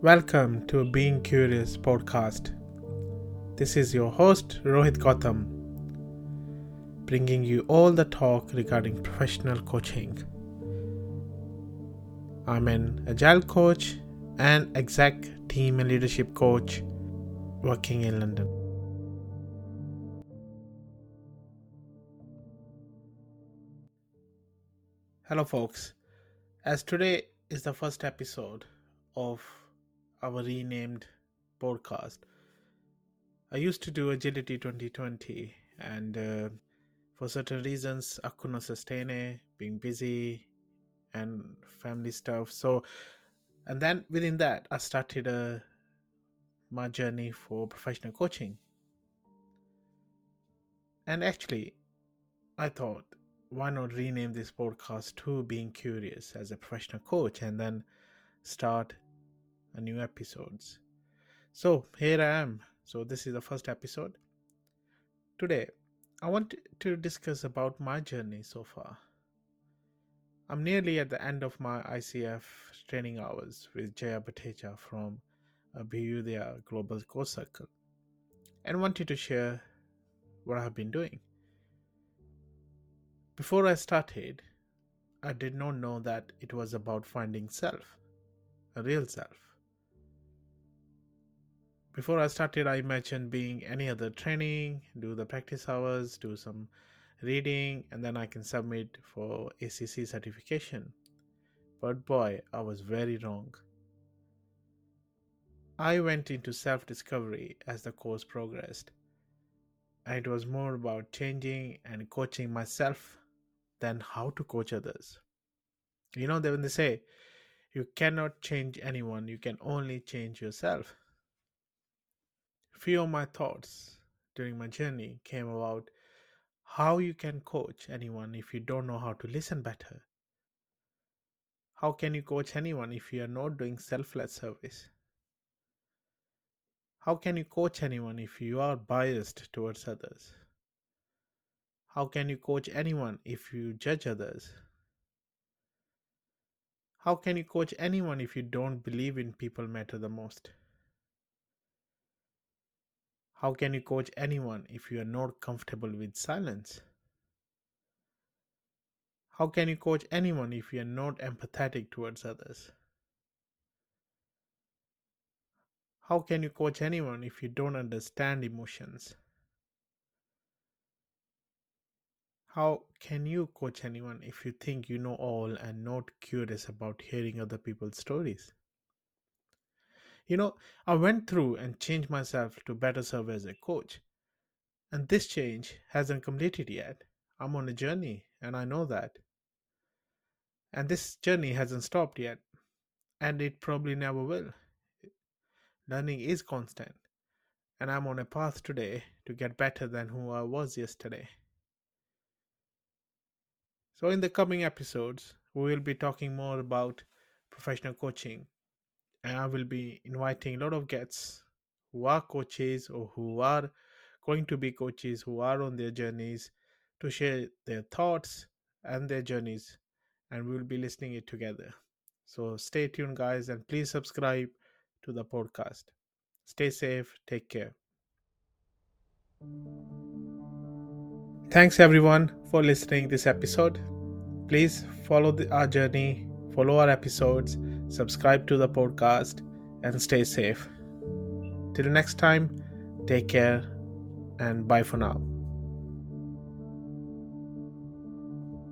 Welcome to Being Curious podcast. This is your host Rohit Gautam, bringing you all the talk regarding professional coaching. I'm an agile coach and exec team and leadership coach working in London. Hello, folks. As today is the first episode of our renamed podcast. I used to do Agility 2020, and uh, for certain reasons, I could not sustain it, being busy and family stuff. So, and then within that, I started uh, my journey for professional coaching. And actually, I thought, why not rename this podcast to Being Curious as a professional coach and then start new episodes. So here I am. So this is the first episode. Today, I want to discuss about my journey so far. I'm nearly at the end of my ICF training hours with Jaya Bateja from Abhyudaya Global Course Circle and wanted to share what I have been doing. Before I started, I did not know that it was about finding self, a real self. Before I started, I imagined being any other training, do the practice hours, do some reading, and then I can submit for ACC certification. But boy, I was very wrong. I went into self discovery as the course progressed. And it was more about changing and coaching myself than how to coach others. You know, when they say you cannot change anyone, you can only change yourself few of my thoughts during my journey came about how you can coach anyone if you don't know how to listen better. How can you coach anyone if you are not doing selfless service? How can you coach anyone if you are biased towards others? How can you coach anyone if you judge others? How can you coach anyone if you don't believe in people matter the most? How can you coach anyone if you are not comfortable with silence? How can you coach anyone if you are not empathetic towards others? How can you coach anyone if you don't understand emotions? How can you coach anyone if you think you know all and not curious about hearing other people's stories? You know, I went through and changed myself to better serve as a coach. And this change hasn't completed yet. I'm on a journey, and I know that. And this journey hasn't stopped yet, and it probably never will. Learning is constant, and I'm on a path today to get better than who I was yesterday. So, in the coming episodes, we will be talking more about professional coaching. And I will be inviting a lot of guests who are coaches or who are going to be coaches who are on their journeys to share their thoughts and their journeys. And we will be listening it together. So stay tuned guys and please subscribe to the podcast. Stay safe. Take care thanks everyone for listening this episode please follow the, our journey follow our episodes subscribe to the podcast, and stay safe. Till next time, take care and bye for now.